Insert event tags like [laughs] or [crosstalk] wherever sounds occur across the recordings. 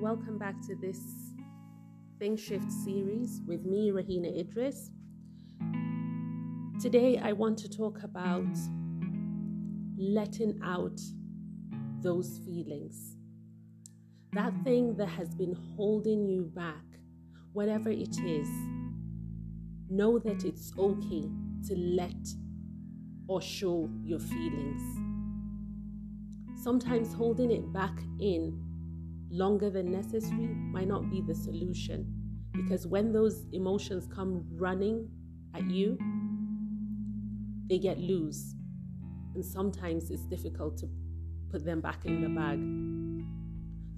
welcome back to this Think Shift series with me, Rahina Idris. Today, I want to talk about letting out those feelings. That thing that has been holding you back, whatever it is, know that it's okay to let or show your feelings. Sometimes holding it back in longer than necessary might not be the solution because when those emotions come running at you, they get loose. And sometimes it's difficult to put them back in the bag.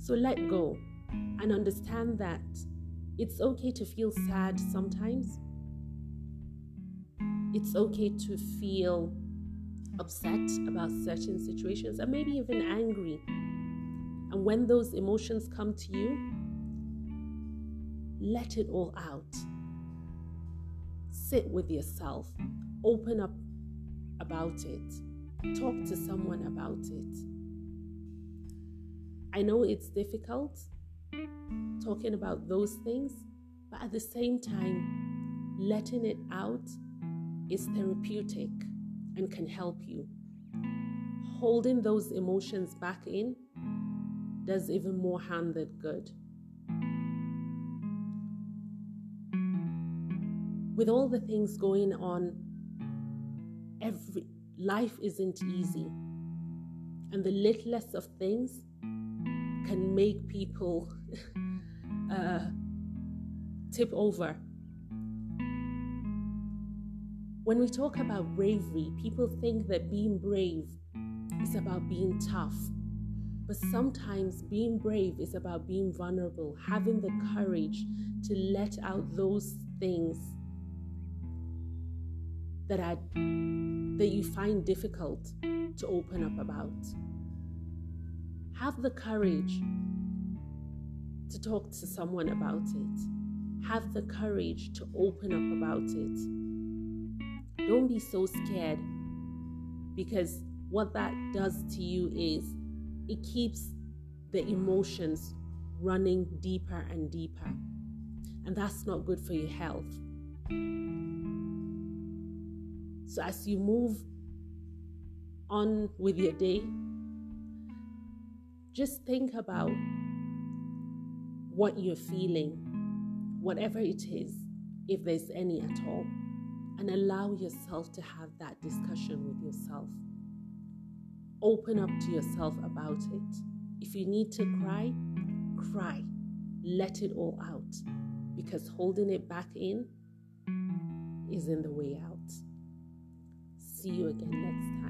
So let go and understand that it's okay to feel sad sometimes. It's okay to feel upset about certain situations and maybe even angry and when those emotions come to you, let it all out. Sit with yourself, open up about it, talk to someone about it. I know it's difficult talking about those things, but at the same time, letting it out is therapeutic and can help you. Holding those emotions back in does even more harm than good. With all the things going on, every life isn't easy. And the littlest of things can make people [laughs] uh, tip over. When we talk about bravery, people think that being brave is about being tough but sometimes being brave is about being vulnerable, having the courage to let out those things that are that you find difficult to open up about. Have the courage to talk to someone about it. Have the courage to open up about it. Don't be so scared because what that does to you is it keeps the emotions running deeper and deeper. And that's not good for your health. So, as you move on with your day, just think about what you're feeling, whatever it is, if there's any at all, and allow yourself to have that discussion with yourself. Open up to yourself about it. If you need to cry, cry. Let it all out because holding it back in is in the way out. See you again next time.